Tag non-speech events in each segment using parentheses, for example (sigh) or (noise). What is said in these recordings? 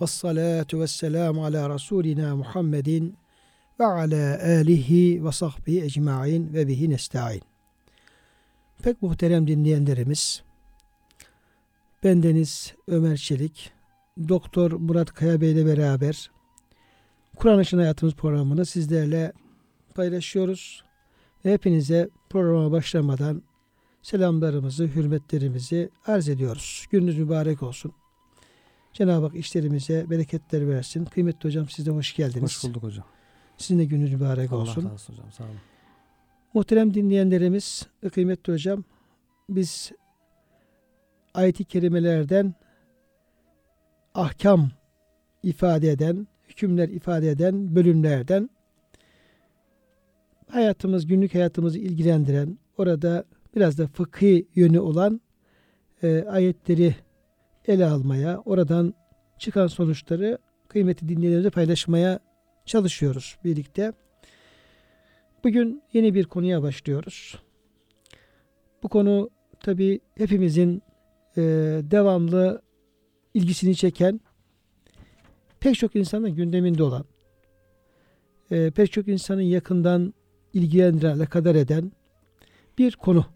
Ves salatu vesselamu ala rasulina Muhammedin ve ala alihi ve sahbihi ecmaîn ve bihi nestaîn. Pek muhterem dinleyenlerimiz, bendeniz Ömer Çelik, Doktor Murat Kaya Bey ile beraber Kur'an Işın Hayatımız programını sizlerle paylaşıyoruz. Ve hepinize programa başlamadan selamlarımızı, hürmetlerimizi arz ediyoruz. Gününüz mübarek olsun. Cenab-ı Hak işlerimize bereketler versin. Kıymetli hocam siz de hoş geldiniz. Hoş bulduk hocam. Sizin de gününüz mübarek Allah olsun. razı olsun hocam. Sağ olun. Muhterem dinleyenlerimiz kıymetli hocam biz ayet-i kerimelerden ahkam ifade eden, hükümler ifade eden bölümlerden hayatımız, günlük hayatımızı ilgilendiren, orada biraz da fıkhi yönü olan e, ayetleri ele almaya, oradan çıkan sonuçları kıymeti dinleyenlerle paylaşmaya çalışıyoruz birlikte. Bugün yeni bir konuya başlıyoruz. Bu konu tabi hepimizin e, devamlı ilgisini çeken, pek çok insanın gündeminde olan, e, pek çok insanın yakından ilgilendiren, alakadar eden bir konu.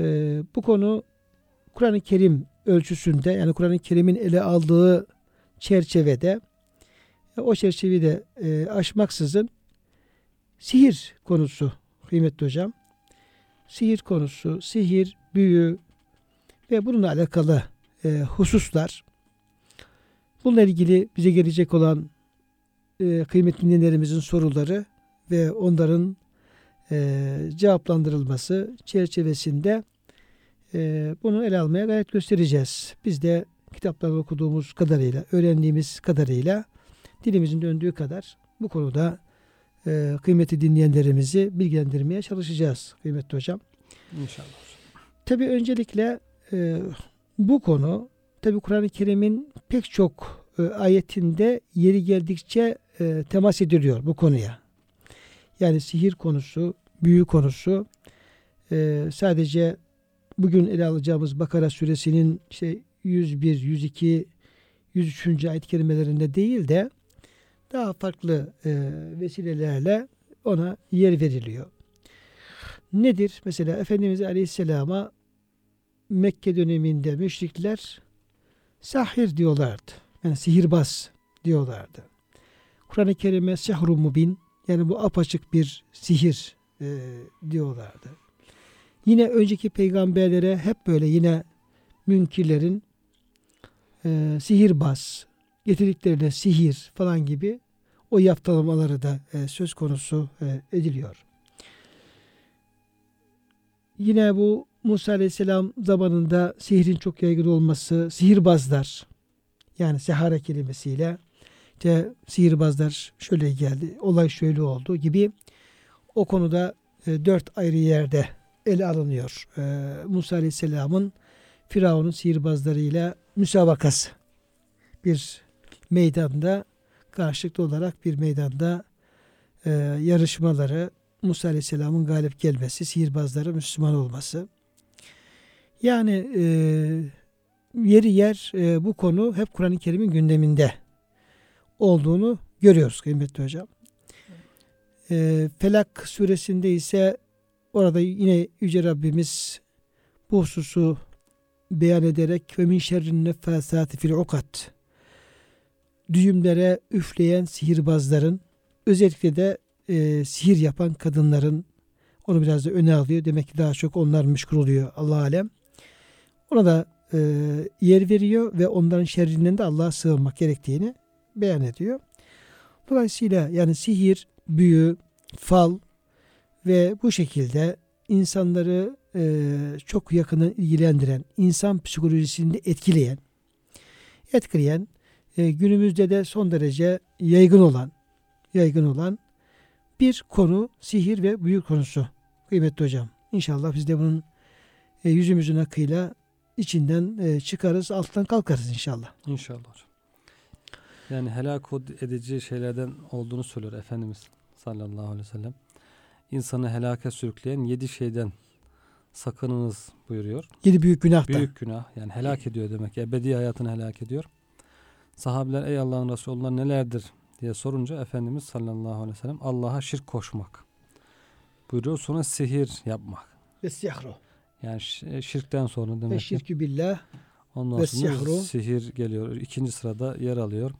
E, bu konu Kur'an-ı Kerim ölçüsünde yani Kur'an-ı Kerim'in ele aldığı çerçevede o çerçeveyi de e, aşmaksızın sihir konusu kıymetli hocam. Sihir konusu, sihir, büyü ve bununla alakalı e, hususlar. Bununla ilgili bize gelecek olan e, kıymetli dinleyenlerimizin soruları ve onların e, cevaplandırılması çerçevesinde e, bunu ele almaya gayret göstereceğiz. Biz de kitaplarda okuduğumuz kadarıyla, öğrendiğimiz kadarıyla dilimizin döndüğü kadar bu konuda e, kıymeti dinleyenlerimizi bilgilendirmeye çalışacağız kıymetli hocam. İnşallah. Tabi öncelikle e, bu konu tabi Kur'an-ı Kerim'in pek çok e, ayetinde yeri geldikçe e, temas ediliyor bu konuya. Yani sihir konusu, büyü konusu e, sadece bugün ele alacağımız Bakara suresinin işte 101, 102, 103. ayet kelimelerinde değil de daha farklı e, vesilelerle ona yer veriliyor. Nedir? Mesela Efendimiz Aleyhisselam'a Mekke döneminde müşrikler sahir diyorlardı. Yani sihirbaz diyorlardı. Kur'an-ı Kerim'e sehru mubin yani bu apaçık bir sihir e, diyorlardı. Yine önceki peygamberlere hep böyle yine münkirlerin e, sihirbaz, getirdikleri sihir falan gibi o yaptırmaları da e, söz konusu e, ediliyor. Yine bu Musa Aleyhisselam zamanında sihrin çok yaygın olması, sihirbazlar yani sehare kelimesiyle işte sihirbazlar şöyle geldi, olay şöyle oldu gibi o konuda e, dört ayrı yerde ele alınıyor. E, Musa Aleyhisselam'ın Firavun'un sihirbazlarıyla müsabakası bir meydanda karşılıklı olarak bir meydanda e, yarışmaları Musa Aleyhisselam'ın galip gelmesi, sihirbazların Müslüman olması. Yani e, yeri yer e, bu konu hep Kur'an-ı Kerim'in gündeminde olduğunu görüyoruz kıymetli hocam. E, Felak suresinde ise orada yine Yüce Rabbimiz bu hususu beyan ederek ve min şerrin neffasati fil ukat düğümlere üfleyen sihirbazların özellikle de e, sihir yapan kadınların onu biraz da öne alıyor. Demek ki daha çok onlar müşkül oluyor Allah alem. Ona da e, yer veriyor ve onların şerrinden de Allah'a sığınmak gerektiğini beyan ediyor. Dolayısıyla yani sihir, büyü, fal ve bu şekilde insanları e, çok yakından ilgilendiren, insan psikolojisini etkileyen, etkileyen e, günümüzde de son derece yaygın olan yaygın olan bir konu sihir ve büyü konusu kıymetli hocam. İnşallah biz de bunun e, yüzümüzün akıyla içinden e, çıkarız, alttan kalkarız inşallah. İnşallah. Yani helak edici şeylerden olduğunu söylüyor Efendimiz sallallahu aleyhi ve sellem. İnsanı helake sürükleyen yedi şeyden sakınınız buyuruyor. Yedi büyük günah da. Büyük günah yani helak ediyor demek. Ebedi hayatını helak ediyor. Sahabiler ey Allah'ın Resulü onlar nelerdir diye sorunca Efendimiz sallallahu aleyhi ve sellem Allah'a şirk koşmak buyuruyor. Sonra sihir yapmak. Ve sihru. Yani ş- şirkten sonra demek Ve şirkü billah. Ondan sonra sihru. sihir geliyor. İkinci sırada yer alıyor.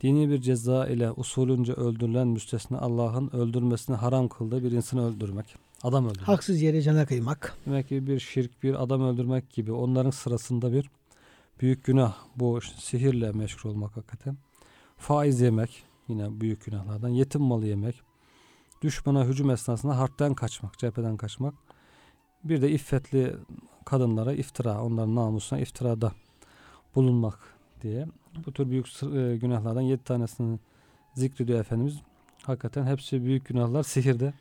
Dini bir ceza ile usulünce öldürülen müstesna Allah'ın öldürmesini haram kıldığı bir insanı öldürmek. Adam öldürmek. Haksız yere cana kıymak. Demek ki bir şirk, bir adam öldürmek gibi onların sırasında bir büyük günah. Bu sihirle meşgul olmak hakikaten. Faiz yemek yine büyük günahlardan. Yetim malı yemek. Düşmana hücum esnasında harpten kaçmak, cepheden kaçmak. Bir de iffetli kadınlara iftira, onların namusuna iftirada bulunmak diye. Bu tür büyük e, günahlardan yedi tanesini zikrediyor Efendimiz. Hakikaten hepsi büyük günahlar sihirde.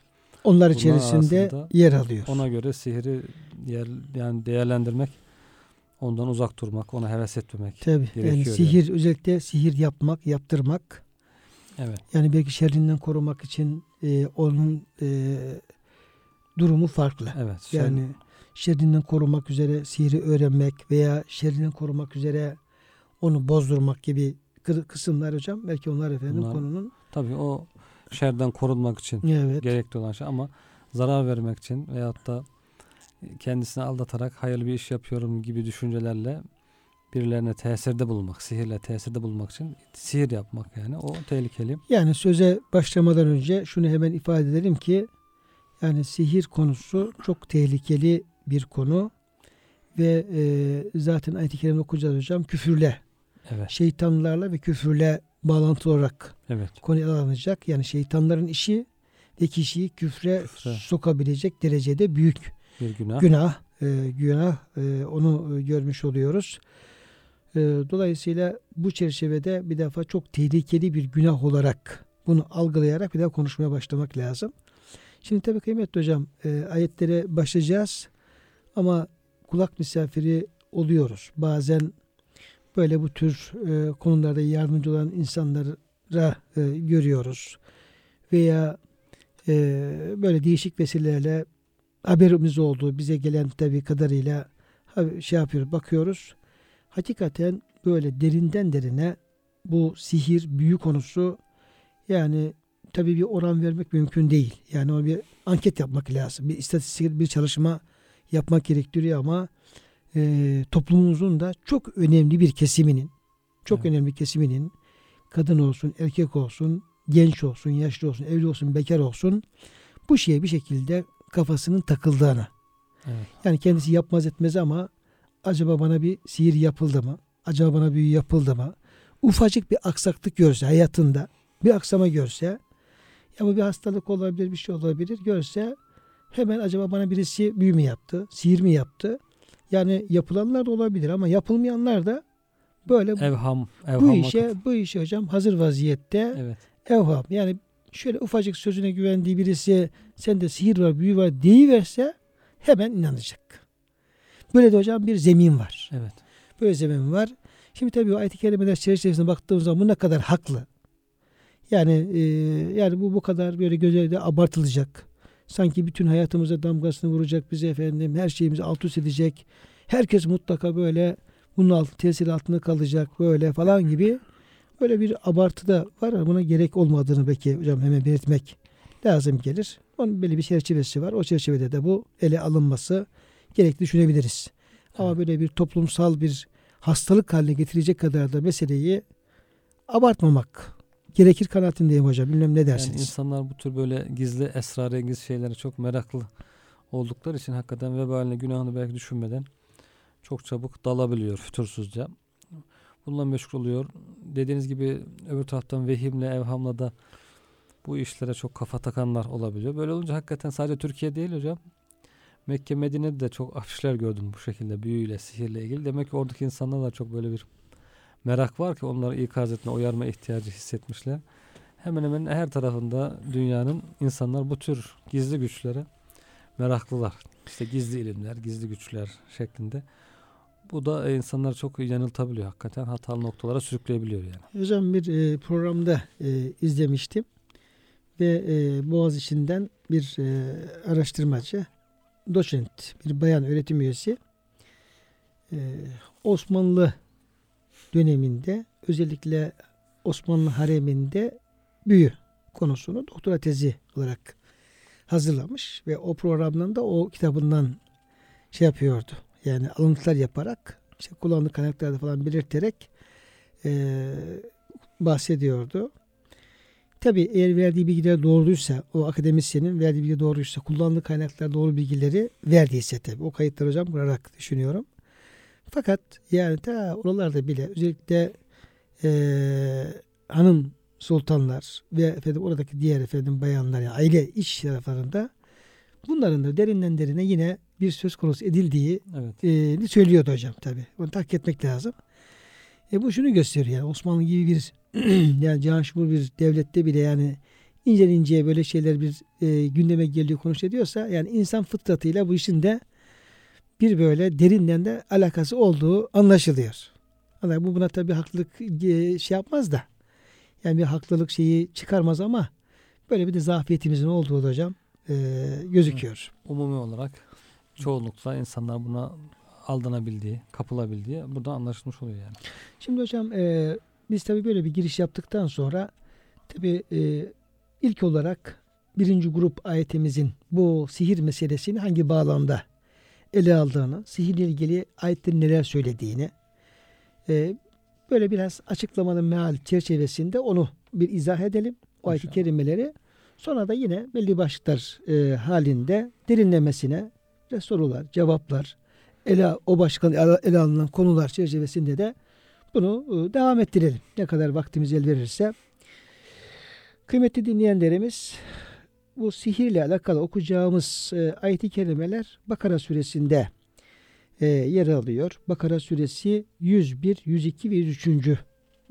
Onlar içerisinde yer alıyor. Ona göre sihiri yer, yani değerlendirmek, ondan uzak durmak, ona heves etmemek. Tabii. Yani gerekiyor sihir özellikle sihir yapmak, yaptırmak. Evet. Yani belki şerrinden korumak için e, onun e, durumu farklı. Evet. Yani şerrinden korumak üzere sihri öğrenmek veya şerrinden korumak üzere onu bozdurmak gibi kı- kısımlar hocam. Belki onlar efendim Bunlar- konunun. tabii o şerden korunmak için Evet. gerekli olan şey ama zarar vermek için veyahut da kendisini aldatarak hayırlı bir iş yapıyorum gibi düşüncelerle birilerine tesirde bulunmak, sihirle tesirde bulunmak için sihir yapmak yani o tehlikeli. Yani söze başlamadan önce şunu hemen ifade edelim ki yani sihir konusu çok tehlikeli bir konu ve e, zaten ayet-i kerimde okuyacağız hocam küfürle, Evet. şeytanlarla ve küfürle bağlantılı olarak Evet. konu ele alınacak. Yani şeytanların işi ve kişiyi küfre, Küfre. sokabilecek derecede büyük Bir günah. günah. e, günah e, onu e, görmüş oluyoruz. E, dolayısıyla bu çerçevede bir defa çok tehlikeli bir günah olarak bunu algılayarak bir daha konuşmaya başlamak lazım. Şimdi tabii kıymetli hocam e, ayetlere başlayacağız ama kulak misafiri oluyoruz. Bazen böyle bu tür e, konularda yardımcı olan insanlara e, görüyoruz. Veya e, böyle değişik vesilelerle haberimiz oldu. Bize gelen tabii kadarıyla şey yapıyoruz, bakıyoruz. Hakikaten böyle derinden derine bu sihir, büyü konusu yani tabii bir oran vermek mümkün değil. Yani o bir anket yapmak lazım. Bir istatistik, bir çalışma yapmak gerektiriyor ama e, toplumumuzun da çok önemli bir kesiminin çok Evet. önemli kesiminin kadın olsun, erkek olsun, genç olsun, yaşlı olsun, evli olsun, bekar olsun bu şeye bir şekilde kafasının takıldığını. Evet. Yani kendisi yapmaz etmez ama acaba bana bir sihir yapıldı mı? Acaba bana büyü yapıldı mı? Ufacık bir aksaklık görse hayatında, bir aksama görse ya bu bir hastalık olabilir, bir şey olabilir görse hemen acaba bana birisi büyü mü yaptı, sihir mi yaptı? Yani yapılanlar da olabilir ama yapılmayanlar da böyle Evham. bu Evhama işe kat- bu işe hocam hazır vaziyette Evet. evham yani şöyle ufacık sözüne güvendiği birisi sende sihir var büyü var deyiverse hemen inanacak. Böyle de hocam bir zemin var. Evet. Böyle zemin var. Şimdi tabii ayet-i kerimeler çerçevesine baktığımız zaman bu ne kadar haklı. Yani e, yani bu bu kadar böyle göz önünde abartılacak. Sanki bütün hayatımıza damgasını vuracak bize efendim. Her şeyimizi alt üst edecek. Herkes mutlaka böyle bunun altı tesir altında kalacak böyle falan gibi böyle bir abartı da var ama buna gerek olmadığını belki hocam hemen belirtmek lazım gelir. Onun belli bir çerçevesi var. O çerçevede de bu ele alınması gerekli düşünebiliriz. Ama böyle bir toplumsal bir hastalık haline getirecek kadar da meseleyi abartmamak gerekir kanaatindeyim hocam. Bilmem ne Yani dersiniz. insanlar bu tür böyle gizli esrarengiz şeylere çok meraklı oldukları için hakikaten vebaline günahını belki düşünmeden çok çabuk dalabiliyor fütursuzca. Bununla meşgul oluyor. Dediğiniz gibi öbür taraftan vehimle, evhamla da bu işlere çok kafa takanlar olabiliyor. Böyle olunca hakikaten sadece Türkiye değil hocam. Mekke, Medine'de de çok afişler gördüm bu şekilde büyüyle, sihirle ilgili. Demek ki oradaki insanlar da çok böyle bir merak var ki onları ikaz etme, uyarma ihtiyacı hissetmişler. Hemen hemen her tarafında dünyanın insanlar bu tür gizli güçlere meraklılar. İşte gizli ilimler, gizli güçler şeklinde. Bu da insanlar çok yanıltabiliyor hakikaten. Hatalı noktalara sürükleyebiliyor yani. Hocam bir e, programda e, izlemiştim ve e, Boğaziçi'nden bir e, araştırmacı, doçent, bir bayan öğretim üyesi e, Osmanlı döneminde özellikle Osmanlı hareminde büyü konusunu doktora tezi olarak hazırlamış ve o programdan da o kitabından şey yapıyordu. Yani alıntılar yaparak işte kullandığı kaynaklarda falan belirterek e, bahsediyordu. Tabi eğer verdiği bilgiler doğruysa, o akademisyenin verdiği bilgi doğruysa, kullandığı kaynaklar doğru bilgileri verdiyse tabi o kayıtları hocam kurarak düşünüyorum. Fakat yani ta oralarda bile özellikle e, hanım sultanlar ve efendim oradaki diğer efendim bayanlar yani aile iç taraflarında bunların da derinden derine yine bir söz konusu edildiği Evet. e, söylüyordu hocam tabi. Onu takip etmek lazım. E bu şunu gösteriyor yani Osmanlı gibi bir (clears throat) yani canşumur bir devlette bile yani ince inceye böyle şeyler bir e, gündeme geliyor konuş ediyorsa yani insan fıtratıyla bu işin de bir böyle derinden de alakası olduğu anlaşılıyor. Ama bu buna tabi haklılık e, şey yapmaz da yani bir haklılık şeyi çıkarmaz ama böyle bir de zafiyetimizin olduğu da hocam e, gözüküyor. Umumi olarak çoğunlukla insanlar buna aldanabildiği, kapılabildiği burada anlaşılmış oluyor yani. Şimdi hocam e, biz tabii böyle bir giriş yaptıktan sonra tabii e, ilk olarak birinci grup ayetimizin bu sihir meselesini hangi bağlamda ele aldığını, sihirle ilgili ayetlerin neler söylediğini e, böyle biraz açıklamanın meal çerçevesinde onu bir izah edelim. O ayet-i kerimeleri. Sonra da yine belli başlıklar e, halinde derinlemesine ve sorular, cevaplar, ele, o başkan ele alınan konular çerçevesinde de bunu e, devam ettirelim. Ne kadar vaktimiz el verirse. Kıymetli dinleyenlerimiz bu sihirle alakalı okuyacağımız e, ayet-i kerimeler Bakara suresinde e, yer alıyor. Bakara suresi 101, 102 ve 103.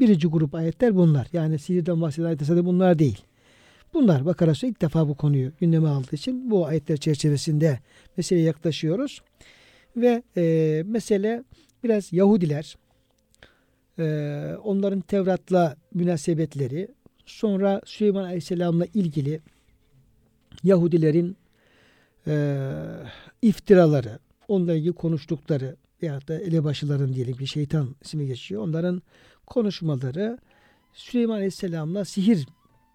Birinci grup ayetler bunlar. Yani sihirden bahseden ayetler de bunlar değil. Bunlar Bakara suresi ilk defa bu konuyu gündeme aldığı için bu ayetler çerçevesinde meseleye yaklaşıyoruz. Ve e, mesele biraz Yahudiler, e, onların Tevrat'la münasebetleri, sonra Süleyman Aleyhisselam'la ilgili Yahudilerin e, iftiraları, onunla ilgili konuştukları veyahut da elebaşıların diyelim ki şeytan ismi geçiyor. Onların konuşmaları, Süleyman Aleyhisselam'la sihirin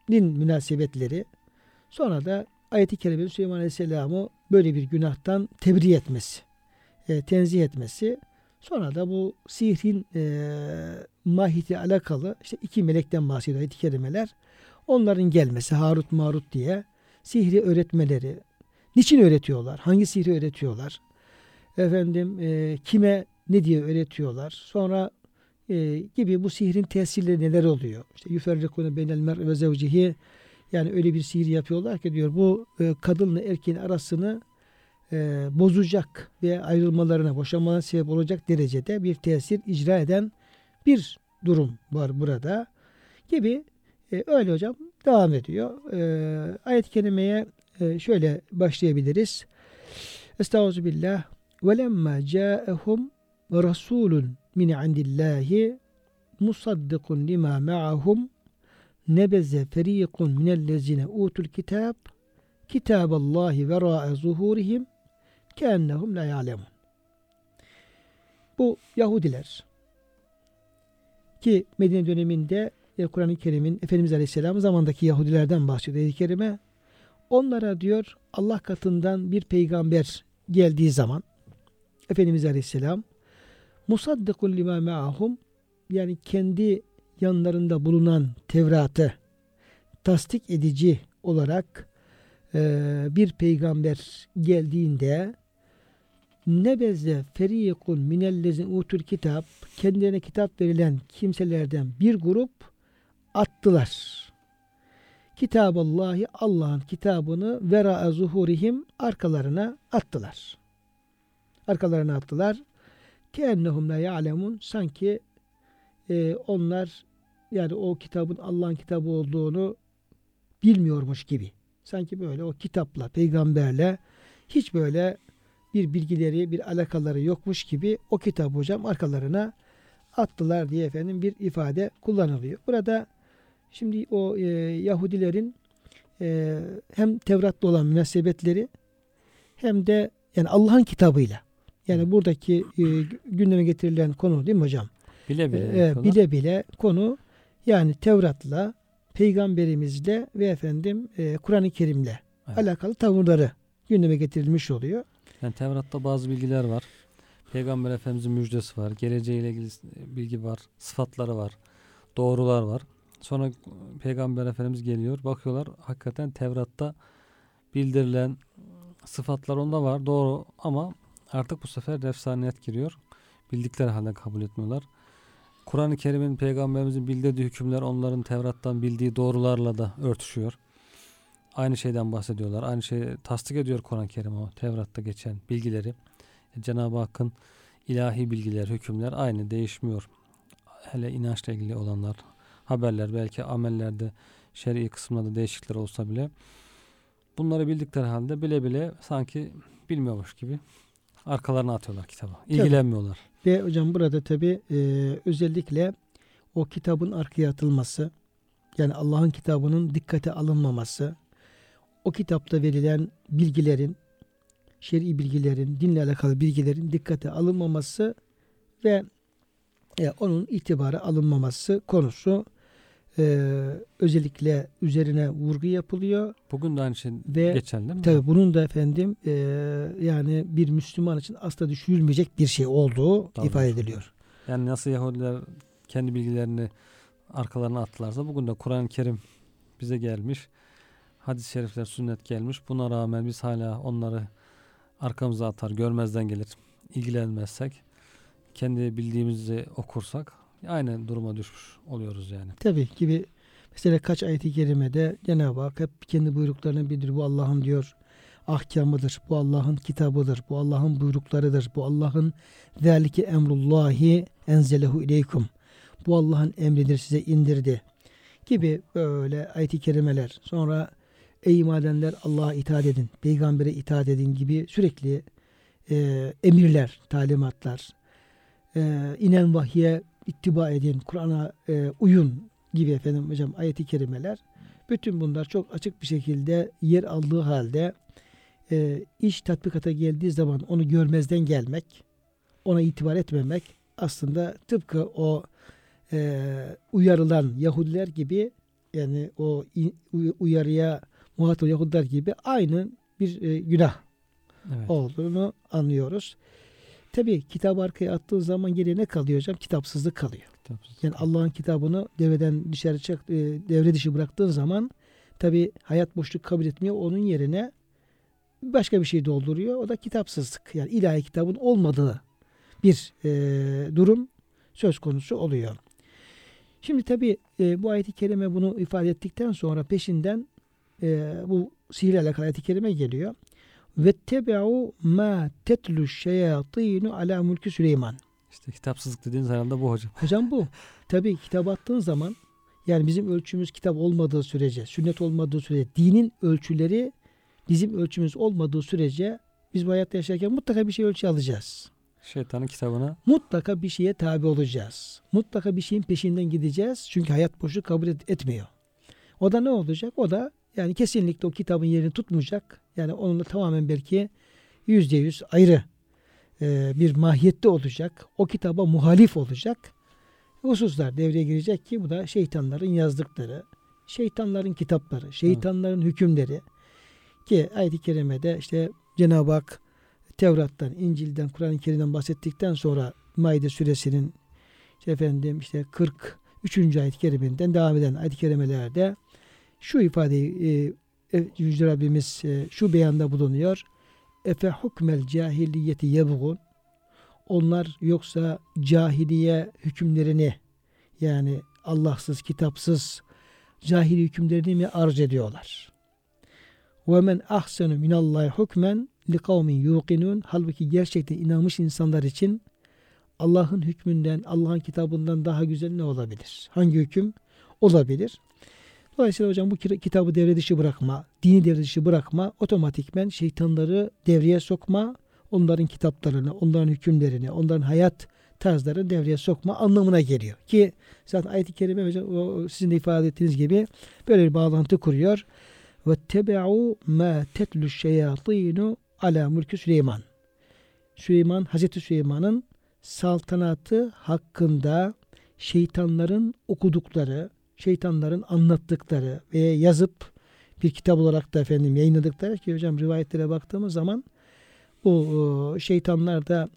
münasebetleri, sonra da ayet-i kerimenin Süleyman Aleyhisselam'ı böyle bir günahtan tebri etmesi, e, tenzih etmesi, sonra da bu sihrin e, mahiyeti alakalı işte iki melekten bahsediyor ayet-i kerimeler. Onların gelmesi Harut Marut diye sihri öğretmeleri, niçin öğretiyorlar, hangi sihri öğretiyorlar, efendim e, kime ne diye öğretiyorlar, sonra e, gibi bu sihrin tesirleri neler oluyor? İşte yüferrikune beynel mer ve zevcihi. Yani öyle bir sihir yapıyorlar ki diyor bu e, kadınla erkeğin arasını e, bozacak ve ayrılmalarına, boşanmalarına sebep olacak derecede bir tesir icra eden bir durum var burada gibi e, öyle hocam devam ediyor. E, ayet-i kerimeye e, şöyle başlayabiliriz. Estağfirullah. Ve lemma ca'ehum rasulun min indillahi musaddikun lima ma'ahum nebeze ferikun minellezine utul kitab kitaballahi vera'a zuhurihim keennehum la ya'lemun. Bu Yahudiler ki Medine döneminde e, Kur'an-ı Kerim'in Efendimiz Aleyhisselam zamandaki Yahudilerden bahsediyor ayet-i kerime. Onlara diyor Allah katından bir peygamber geldiği zaman Efendimiz Aleyhisselam musaddikun lima ma'ahum yani kendi yanlarında bulunan Tevrat'ı tasdik edici olarak e, bir peygamber geldiğinde nebeze ferikun minellezin utul kitap kendilerine kitap verilen kimselerden bir grup attılar. Kitaballahi Allah'ın kitabını vera zuhurihim arkalarına attılar. Arkalarına attılar. Keennehum la ya'lemun sanki e, onlar yani o kitabın Allah'ın kitabı olduğunu bilmiyormuş gibi. Sanki böyle o kitapla, peygamberle hiç böyle bir bilgileri, bir alakaları yokmuş gibi o kitabı hocam arkalarına attılar diye efendim bir ifade kullanılıyor. Burada şimdi o e, Yahudilerin e, hem Tevrat'ta olan münasebetleri hem de yani Allah'ın kitabıyla yani buradaki e, gündeme getirilen konu değil mi hocam? Bile bile. E, yapıyorlar. bile bile konu yani Tevrat'la peygamberimizle ve efendim e, Kur'an-ı Kerim'le Evet. alakalı tavırları gündeme getirilmiş oluyor. Yani Tevrat'ta bazı bilgiler var. Peygamber Efendimizin müjdesi var. Geleceğiyle ilgili bilgi var. Sıfatları var. Doğrular var. Sonra Peygamber Efendimiz geliyor. Bakıyorlar hakikaten Tevrat'ta bildirilen sıfatlar onda var. Doğru ama artık bu sefer efsaniyet giriyor. Bildikleri halde kabul etmiyorlar. Kur'an-ı Kerim'in peygamberimizin bildirdiği hükümler onların Tevrat'tan bildiği doğrularla da örtüşüyor. Aynı şeyden bahsediyorlar. Aynı şeyi tasdik ediyor Kur'an-ı Kerim o Tevrat'ta geçen bilgileri. E, Cenab-ı Hakk'ın ilahi bilgiler, hükümler aynı değişmiyor. Hele inançla ilgili olanlar, haberler, belki amellerde, şer'i kısımlarda değişiklikler olsa bile bunları bildikleri halde bile bile sanki bilmiyormuş gibi arkalarına atıyorlar kitaba. İlgilenmiyorlar. Ve hocam burada tabi özellikle o kitabın arkaya atılması yani Allah'ın kitabının dikkate alınmaması o kitapta verilen bilgilerin şer'i bilgilerin, dinle alakalı bilgilerin dikkate alınmaması ve e, onun itibarı alınmaması konusu e, özellikle üzerine vurgu yapılıyor. Bugün de aynı şey Ve geçerli değil mi? Tabi bunun da efendim e, yani bir Müslüman için asla düşürülmeyecek bir şey olduğu Tabii. ifade ediliyor. Yani nasıl Yahudiler kendi bilgilerini arkalarına attılarsa bugün de Kur'an-ı Kerim bize gelmiş. Hadis-i şerifler, sünnet gelmiş. Buna rağmen biz hala onları arkamıza atar, görmezden gelir. ilgilenmezsek, kendi bildiğimizi okursak aynı duruma düşmüş oluyoruz yani. Tabii gibi mesela kaç ayet-i kerimede Cenab-ı Hak hep kendi buyruklarını bildirir. Bu Allah'ın diyor ahkamıdır. Bu Allah'ın kitabıdır. Bu Allah'ın buyruklarıdır. Bu Allah'ın zâlike emrullahi enzelehu ileykum. Bu Allah'ın emridir size indirdi. Gibi böyle ayet-i kerimeler. Sonra ey iman edenler Allah'a itaat edin. Peygambere itaat edin gibi sürekli e, emirler, talimatlar. E, inen vahye ittiba edin. Kur'an'a e, uyun gibi efendim hocam ayet-i kerimeler. Bütün bunlar çok açık bir şekilde yer aldığı halde e, iş tatbikata geldiği zaman onu görmezden gelmek, ona itibar etmemek aslında tıpkı o e, uyarılan Yahudiler gibi yani o uyarıya muhatap Yahudiler gibi aynı bir e, günah Evet. olduğunu anlıyoruz. Tabi kitabı arkaya attığı zaman geriye ne kalıyor hocam? Kitapsızlık kalıyor. Kitapsız. Yani Allah'ın kitabını devreden dışarı çık, e, devre dışı bıraktığın zaman tabi hayat boşluk kabul etmiyor. Onun yerine başka bir şey dolduruyor. O da kitapsızlık. Yani ilahi kitabın olmadığı bir e, durum söz konusu oluyor. Şimdi tabi bu ayet-i kerime bunu ifade ettikten sonra peşinden e, bu sihirle alakalı ayet-i kerime geliyor. Ve tebe'u ma tetlu şeyatinu ala mulki Süleyman. İşte kitapsızlık dediğiniz herhalde bu hocam. Hocam bu. Tabii kitap attığın zaman yani bizim ölçümüz kitap olmadığı sürece, sünnet olmadığı sürece, dinin ölçüleri bizim ölçümüz olmadığı sürece biz bu hayatta yaşarken mutlaka bir şey ölçü alacağız. Şeytanın kitabına Mutlaka bir şeye tabi olacağız. Mutlaka bir şeyin peşinden gideceğiz. Çünkü hayat boşu kabul et- etmiyor. O da ne olacak? O da yani kesinlikle o kitabın yerini tutmayacak. Yani onunla tamamen belki yüzde yüz ayrı e, bir mahiyette olacak. O kitaba muhalif olacak. Hususlar devreye girecek ki bu da şeytanların yazdıkları, şeytanların kitapları, şeytanların hükümleri ki ayet-i kerimede işte Cenab-ı Hak Tevrat'tan, İncil'den, Kur'an-ı Kerim'den bahsettikten sonra Maide suresinin işte efendim işte 43. ayet-i kerimeden devam eden ayet-i kerimelerde şu ifadeyi e, Yüce Rabbimiz e, şu beyanda bulunuyor. Efe hukmel cahiliyeti yebğun onlar yoksa cahiliye hükümlerini yani Allahsız, kitapsız cahili hükümlerini mi arz ediyorlar? Ve men ahsenu minallahi hukmen li kavmin yuqinun halbuki gerçekten inanmış insanlar için Allah'ın hükmünden, Allah'ın kitabından daha güzel ne olabilir? Hangi hüküm olabilir? Dolayısıyla hocam bu kitabı devre dışı bırakma, dini devre dışı bırakma, otomatikmen şeytanları devreye sokma, onların kitaplarını, onların hükümlerini, onların hayat tarzlarını devreye sokma anlamına geliyor. Ki zaten ayet-i kerime hocam, sizin de ifade ettiğiniz gibi böyle bir bağlantı kuruyor. Ve tebe'u ma tetlu şeyatinu ala mülkü Süleyman. Süleyman, Hazreti Süleyman'ın saltanatı hakkında şeytanların okudukları, şeytanların anlattıkları ve yazıp bir kitap olarak da efendim yayınladıkları ki hocam rivayetlere baktığımız zaman bu e, şeytanlar da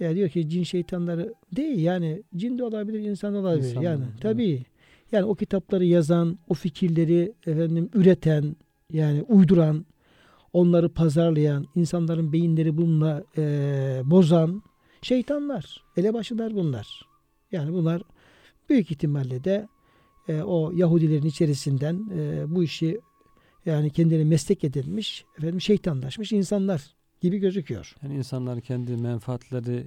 ya diyor ki cin şeytanları değil yani cin de olabilir insan da olabilir. İnsan yani olabilir, tabii yani o kitapları yazan o fikirleri efendim üreten yani uyduran onları pazarlayan insanların beyinleri bununla e, bozan şeytanlar elebaşılar bunlar. Yani bunlar büyük ihtimalle de e, o Yahudilerin içerisinden e, bu işi yani kendileri meslek edilmiş efendim şeytanlaşmış insanlar gibi gözüküyor. Yani insanlar kendi menfaatleri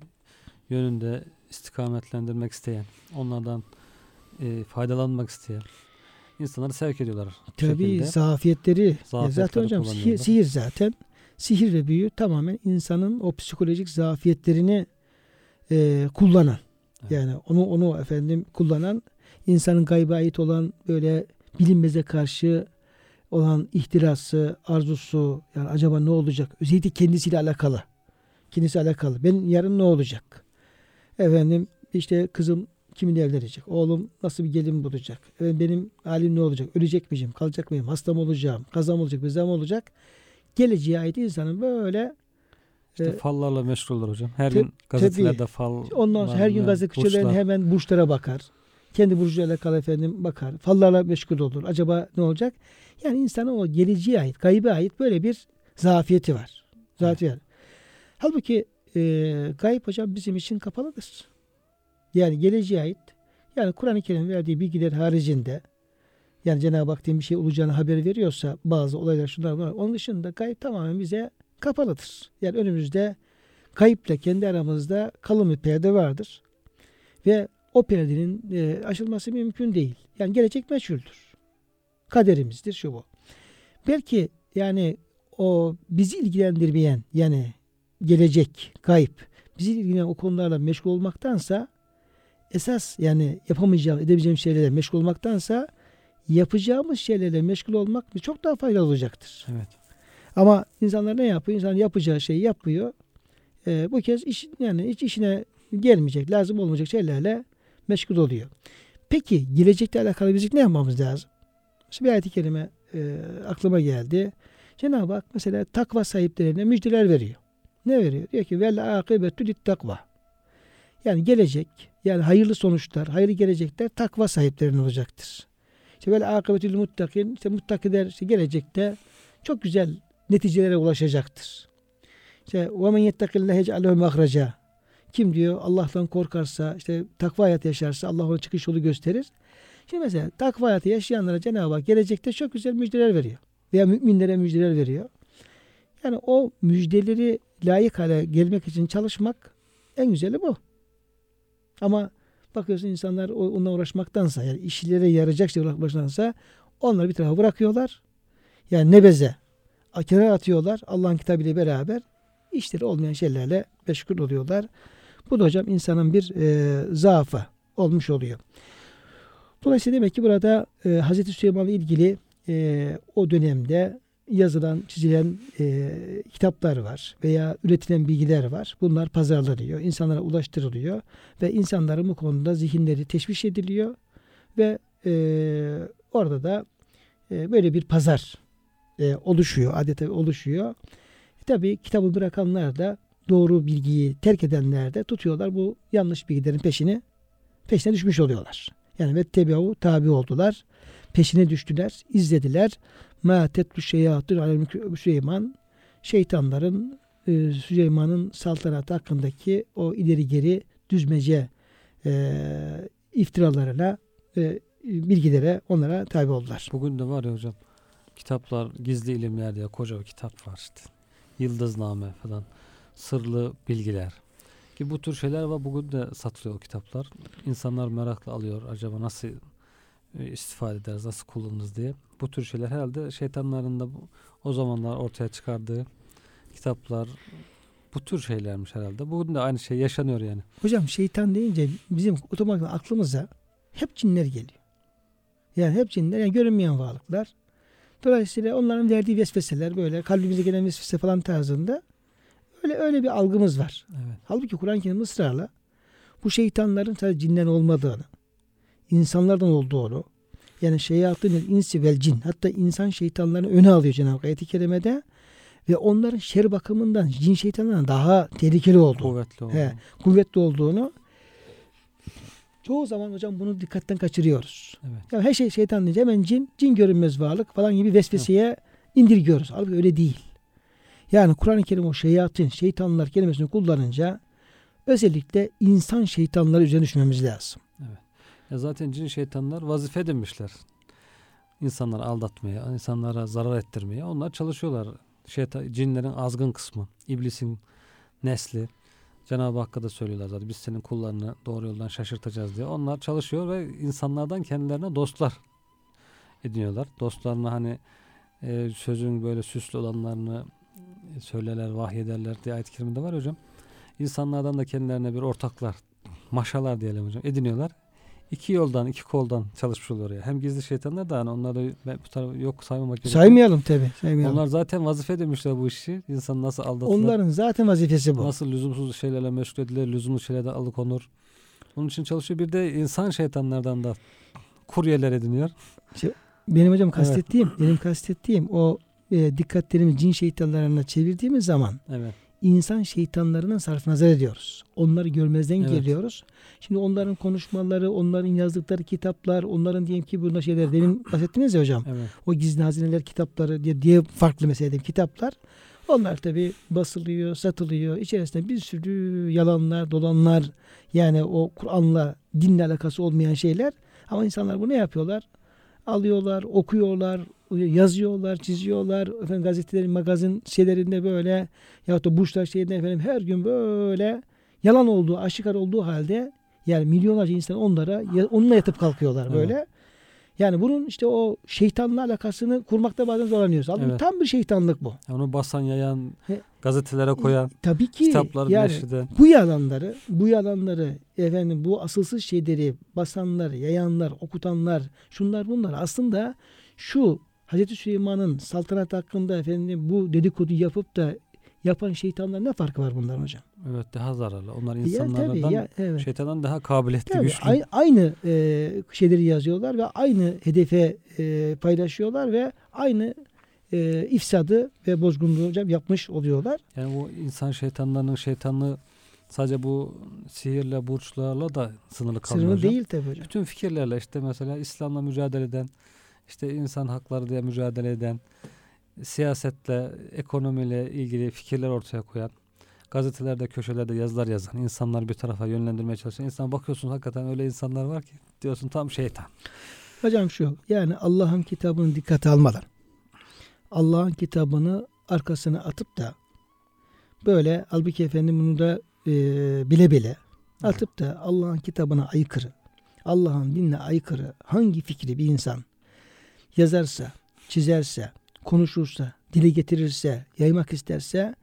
yönünde istikametlendirmek isteyen, onlardan e, faydalanmak isteyen insanları sevk ediyorlar. Tabii zafiyetleri Zafiyetleri zaten hocam sihir, sihir zaten sihir ve büyü tamamen insanın o psikolojik zafiyetlerini e, kullanan Evet. yani onu onu efendim kullanan insanın gayba ait olan böyle bilinmeze karşı olan ihtirası, arzusu yani acaba ne olacak? Özellikle kendisiyle alakalı. Kendisi alakalı. Ben yarın ne olacak? Efendim işte kızım kiminle evlenecek? Oğlum nasıl bir gelin bulacak? Efendim benim halim ne olacak? Ölecek miyim? Kalacak mıyım? Hasta mı olacağım? Kaza mı olacak? Beza mı olacak? Geleceğe ait insanın böyle İşte e, fallarla meşguller hocam. Her Te- gün gazetelerde fal Ondan sonra her gün var, gazete köşelerine burçlar. hemen burçlara bakar. Kendi burcuyla alakalı efendim bakar. Fallarla meşgul olur. Acaba ne olacak? Yani insanın o geleceğe ait, gaybe ait böyle bir zafiyeti var. Zafiyeti var. Halbuki e, gayb hocam bizim için kapalıdır. Yani geleceğe ait. Yani Kur'an-ı Kerim verdiği bilgiler haricinde yani Cenab-ı Hak bir şey olacağını haber veriyorsa bazı olaylar şunlar var. Onun dışında gayb tamamen bize kapalıdır. Yani önümüzde kayıpla kendi aramızda kalın bir perde vardır. Ve o perdenin e, aşılması mümkün değil. Yani gelecek meçhuldür. Kaderimizdir şu bu. Belki yani o bizi ilgilendirmeyen yani gelecek, kayıp bizi ilgilenen o konularla meşgul olmaktansa esas yani yapamayacağım, edebileceğim şeylerle meşgul olmaktansa yapacağımız şeylerle meşgul olmak çok daha faydalı olacaktır. Evet. Ama insanlar ne yapıyor? İnsan yapacağı şeyi yapıyor. Ee, bu kez iş, yani hiç işine gelmeyecek, lazım olmayacak şeylerle meşgul oluyor. Peki gelecekle alakalı bizim ne yapmamız lazım? Şimdi bir ayet-i kerime e, aklıma geldi. Cenab-ı Hak mesela takva sahiplerine müjdeler veriyor. Ne veriyor? Diyor ki vel akıbetü lit takva. Yani gelecek, yani hayırlı sonuçlar, hayırlı gelecekler takva sahiplerine olacaktır. İşte vel akıbetül muttakin, işte muttakiler işte gelecekte çok güzel neticelere ulaşacaktır. İşte ve men yettekillâhe yec'alhu mahraca. Kim diyor Allah'tan korkarsa, işte takva hayatı yaşarsa Allah ona çıkış yolu gösterir. Şimdi mesela takva hayatı yaşayanlara Cenab-ı Hak gelecekte çok güzel müjdeler veriyor. Veya müminlere müjdeler veriyor. Yani o müjdeleri layık hale gelmek için çalışmak en güzeli bu. Ama bakıyorsun insanlar onunla uğraşmaktansa yani işlere yarayacak şey uğraşmaktansa onları bir tarafa bırakıyorlar. Yani nebeze kenara atıyorlar Allah'ın kitabıyla beraber işleri olmayan şeylerle meşgul oluyorlar. Bu da hocam insanın bir e, zaafı olmuş oluyor. Dolayısıyla demek ki burada e, Hazreti Süleyman'la ilgili e, o dönemde yazılan, çizilen e, kitaplar var veya üretilen bilgiler var. Bunlar pazarlanıyor, insanlara ulaştırılıyor ve insanların bu konuda zihinleri teşviş ediliyor ve e, orada da e, böyle bir pazar e, oluşuyor, adeta oluşuyor. E, tabii kitabı bırakanlar da doğru bilgiyi terk edenler de tutuyorlar bu yanlış bilgilerin peşini peşine düşmüş oluyorlar. Yani ve tebe'u tabi oldular. Peşine düştüler, izlediler. Ma tetlu şeyatun alel Süleyman şeytanların e, Süleyman'ın saltanatı hakkındaki o ileri geri düzmece e, iftiralarına e, bilgilere onlara tabi oldular. Bugün de var ya hocam kitaplar gizli ilimler diye koca bir kitap var işte. Yıldızname falan. Sırlı bilgiler. Ki bu tür şeyler var. Bugün de satılıyor o kitaplar. İnsanlar merakla alıyor. Acaba nasıl e, istifade ederiz, nasıl kullanırız diye. Bu tür şeyler herhalde şeytanların da o zamanlar ortaya çıkardığı kitaplar bu tür şeylermiş herhalde. Bugün de aynı şey yaşanıyor yani. Hocam şeytan deyince bizim otomatik aklımıza hep cinler geliyor. Yani hep cinler yani görünmeyen varlıklar. Dolayısıyla onların verdiği vesveseler böyle kalbimize gelen vesvese falan tarzında öyle öyle bir algımız var. Evet. Halbuki Kur'an-ı Kerim ısrarla bu şeytanların sadece cinden olmadığını, insanlardan olduğunu, yani şeyatın insi vel cin, hatta insan şeytanlarını öne alıyor Cenab-ı Hak ayet-i kerimede ve onların şer bakımından cin şeytanlarından daha tehlikeli olduğunu, Kuvvetli oldu. he, kuvvetli olduğunu çoğu zaman hocam bunu dikkatten kaçırıyoruz. Evet. Ya her şey şeytan deyince hemen cin, cin görünmez varlık falan gibi vesveseye indirgiyoruz. Halbuki öyle değil. Yani Kur'an-ı Kerim o şeyatın, şeytanlar kelimesini kullanınca özellikle insan şeytanları üzerine düşmemiz lazım. Ya zaten cin şeytanlar vazife edinmişler. İnsanları aldatmaya, insanlara zarar ettirmeye. Onlar çalışıyorlar. Şeytan, cinlerin azgın kısmı, iblisin nesli. Cenab-ı Hakk'a da söylüyorlar zaten biz senin kullarını doğru yoldan şaşırtacağız diye. Onlar çalışıyor ve insanlardan kendilerine dostlar ediniyorlar. Dostlarına hani e, sözün böyle süslü olanlarını söylerler, vahyederler diye ayet-i kerimede var hocam. İnsanlardan da kendilerine bir ortaklar, maşalar diyelim hocam ediniyorlar. İki yoldan, iki koldan çalışmış oluyor ya. Hem gizli şeytanlar da hani onları ben bu tarafı yok saymamak gerekiyor. Saymayalım tabi. Saymayalım. Onlar zaten vazife edinmişler bu işi. İnsan nasıl aldatılır, Onların zaten vazifesi bu. nasıl lüzumsuz şeylerle meşgul edilir, lüzumlu şeylerden alıkonur. Onun için çalışıyor. Bir de insan şeytanlardan da kuryeler ediniyor. Benim hocam kastettiğim, benim kastettiğim o e, dikkatlerimizi cin şeytanlarına çevirdiğimiz zaman Evet. insan şeytanlarının sarf nazar ediyoruz. Onları görmezden Evet. geliyoruz. Şimdi onların konuşmaları, onların yazdıkları kitaplar, onların diyelim ki bunda şeyler demin bahsettiniz ya hocam. Evet. O gizli hazineler kitapları diye, diye farklı mesela diyeyim, kitaplar. Onlar tabi basılıyor, satılıyor. İçerisinde bir sürü yalanlar, dolanlar yani o Kur'an'la, dinle alakası olmayan şeyler. Ama insanlar bunu yapıyorlar? Alıyorlar, okuyorlar, yazıyorlar, çiziyorlar. Efendim gazetelerin, magazin şeylerinde böyle yahut da burçlar şeyinde efendim her gün böyle yalan olduğu, aşikar olduğu halde yani milyonlarca insan onlara ya- onunla yatıp kalkıyorlar Evet. böyle. Yani bunun işte o şeytanla alakasını kurmakta bazen zorlanıyoruz. Halbuki Evet. tam bir şeytanlık bu. Onu basan, yayan, He. gazetelere koyan, Tabii ki kitapları yani neşreden. bu yalanları, bu yalanları efendim bu asılsız şeyleri basanlar, yayanlar, okutanlar, şunlar bunlar aslında şu Hazreti Süleyman'ın saltanat hakkında efendim bu dedikodu yapıp da yapan şeytanlar ne farkı var bunların hocam? Evet daha zararlı. Onlar Ya insanlardan, tabii ya evet. şeytandan daha kabiliyetli, Tabii, güçlü. ay- aynı e, şeyleri yazıyorlar ve aynı hedefe e, paylaşıyorlar ve aynı e, ifsadı ve bozgunluğu hocam yapmış oluyorlar. Yani bu insan şeytanlarının şeytanlığı sadece bu sihirle, burçlarla da sınırlı kalmıyor hocam. değil tabii hocam. Bütün fikirlerle işte mesela İslam'la mücadele eden, işte insan hakları diye mücadele eden, siyasetle, ekonomiyle ilgili fikirler ortaya koyan, gazetelerde, köşelerde yazılar yazan, insanlar bir tarafa yönlendirmeye çalışan insan bakıyorsun hakikaten öyle insanlar var ki diyorsun tam şeytan. Hocam şu yani Allah'ın kitabını dikkate almadan Allah'ın kitabını arkasına atıp da böyle halbuki efendim bunu da e, bile bile atıp da Allah'ın kitabına aykırı Allah'ın dinine aykırı hangi fikri bir insan yazarsa, çizerse, konuşursa, dile getirirse, yaymak isterse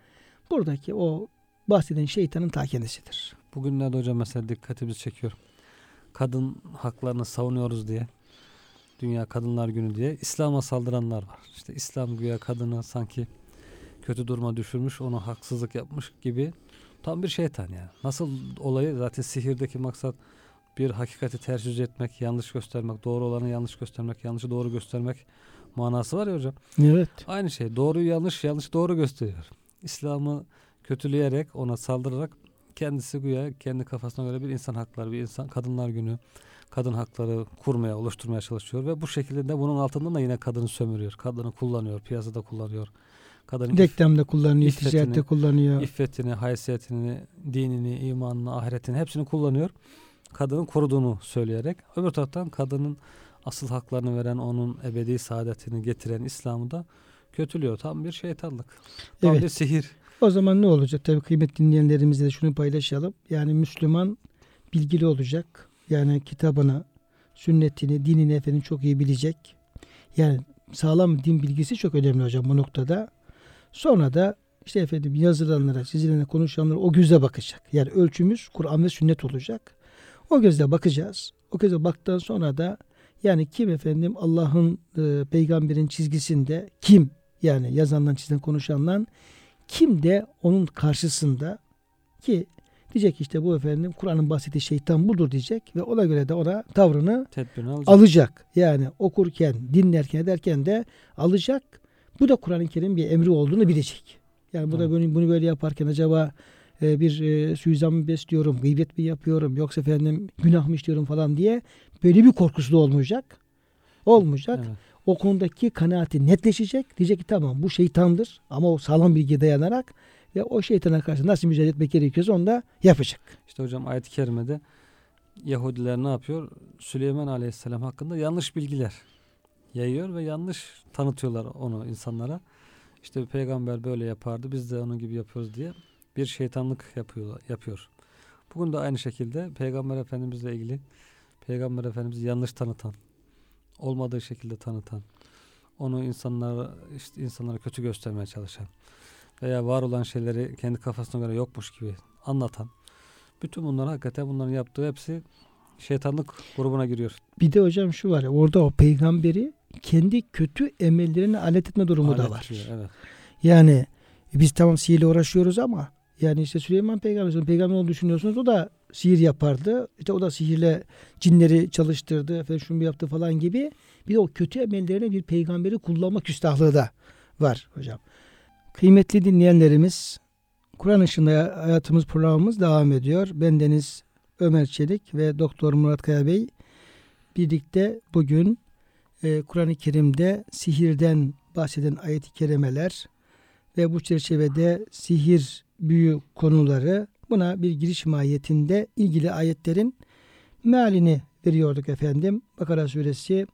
buradaki o bahseden şeytanın ta kendisidir. Bugünlerde hocam mesela dikkatimizi çekiyor. Kadın haklarını savunuyoruz diye. Dünya Kadınlar Günü diye İslam'a saldıranlar var. İşte İslam güya kadını sanki kötü duruma düşürmüş, onu haksızlık yapmış gibi tam bir şeytan yani. Nasıl olayı zaten sihirdeki maksat bir hakikati ters yüz etmek, yanlış göstermek, doğru olanı yanlış göstermek, yanlışı doğru göstermek manası var ya hocam. Evet. Aynı şey. Doğruyu yanlış, yanlış doğru gösteriyor. İslam'ı kötüleyerek, ona saldırarak kendisi güya kendi kafasına göre bir insan hakları, bir insan kadınlar günü, kadın hakları kurmaya, oluşturmaya çalışıyor ve bu şekilde de bunun altından da yine kadını sömürüyor. Kadını kullanıyor, piyasada kullanıyor. Kadının iff- Reklamda kullanıyor, iffetini- ticarette kullanıyor. iffetini, haysiyetini, dinini, imanını, ahiretini hepsini kullanıyor. Kadının koruduğunu söyleyerek. Öbür taraftan kadının asıl haklarını veren, onun ebedi saadetini getiren İslam'ı da kötülüyor. Tam bir şeytanlık. Tam Evet. bir sihir. O zaman ne olacak? Tabii kıymet dinleyenlerimizle de şunu paylaşalım. Yani Müslüman bilgili olacak. Yani kitabını, sünnetini, dinini efendim çok iyi bilecek. Yani sağlam din bilgisi çok önemli hocam bu noktada. Sonra da işte efendim yazılanlara, çizilenlere, konuşanlara o gözle bakacak. Yani ölçümüz Kur'an ve sünnet olacak. O gözle bakacağız. O gözle baktıktan sonra da yani kim efendim Allah'ın e, peygamberin çizgisinde kim yani yazandan çizilen konuşandan kim de onun karşısında ki diyecek işte bu efendim Kur'an'ın bahsettiği şeytan budur diyecek ve ona göre de ona tavrını Tedbirini alacak. alacak. Yani okurken, dinlerken, ederken de alacak. Bu da Kur'an-ı Kerim bir emri olduğunu bilecek. Yani bu da bunu böyle yaparken acaba e, bir e, suizan mı besliyorum, gıybet mi yapıyorum, yoksa efendim günah mı işliyorum falan diye böyle bir korkusu da olmayacak. Olmayacak. Evet. O konudaki kanaati netleşecek. Diyecek ki tamam bu şeytandır ama o sağlam bilgiye dayanarak ve o şeytana karşı nasıl mücadele etmek gerekiyorsa onu da yapacak. İşte hocam ayet-i kerimede Yahudiler ne yapıyor? Süleyman Aleyhisselam hakkında yanlış bilgiler yayıyor ve yanlış tanıtıyorlar onu insanlara. İşte peygamber böyle yapardı biz de onun gibi yapıyoruz diye bir şeytanlık yapıyor. yapıyor. Bugün de aynı şekilde peygamber efendimizle ilgili peygamber efendimizi yanlış tanıtan, olmadığı şekilde tanıtan, onu insanlara işte insanlara kötü göstermeye çalışan veya var olan şeyleri kendi kafasına göre yokmuş gibi anlatan bütün bunlar hakikaten bunların yaptığı hepsi şeytanlık grubuna giriyor. Bir de hocam şu var ya orada o peygamberi kendi kötü emellerine alet etme durumu da Alet var. ediyor, Evet. Yani biz tamam sihirle uğraşıyoruz ama yani işte Süleyman peygamber, peygamber olduğunu düşünüyorsunuz o da sihir yapardı. İşte o da sihirle cinleri çalıştırdı efendim şunu yaptı falan gibi. Bir de o kötü emellerine bir peygamberi kullanma küstahlığı da var hocam. Kıymetli dinleyenlerimiz Kur'an ışığında hayatımız programımız devam ediyor. Ben Deniz Ömer Çelik ve Doktor Murat Kaya Bey birlikte bugün e, Kur'an-ı Kerim'de sihirden bahseden ayet-i kerimeler ve bu çerçevede sihir, büyü konuları buna bir giriş mahiyetinde ilgili ayetlerin mealini veriyorduk efendim. Bakara suresi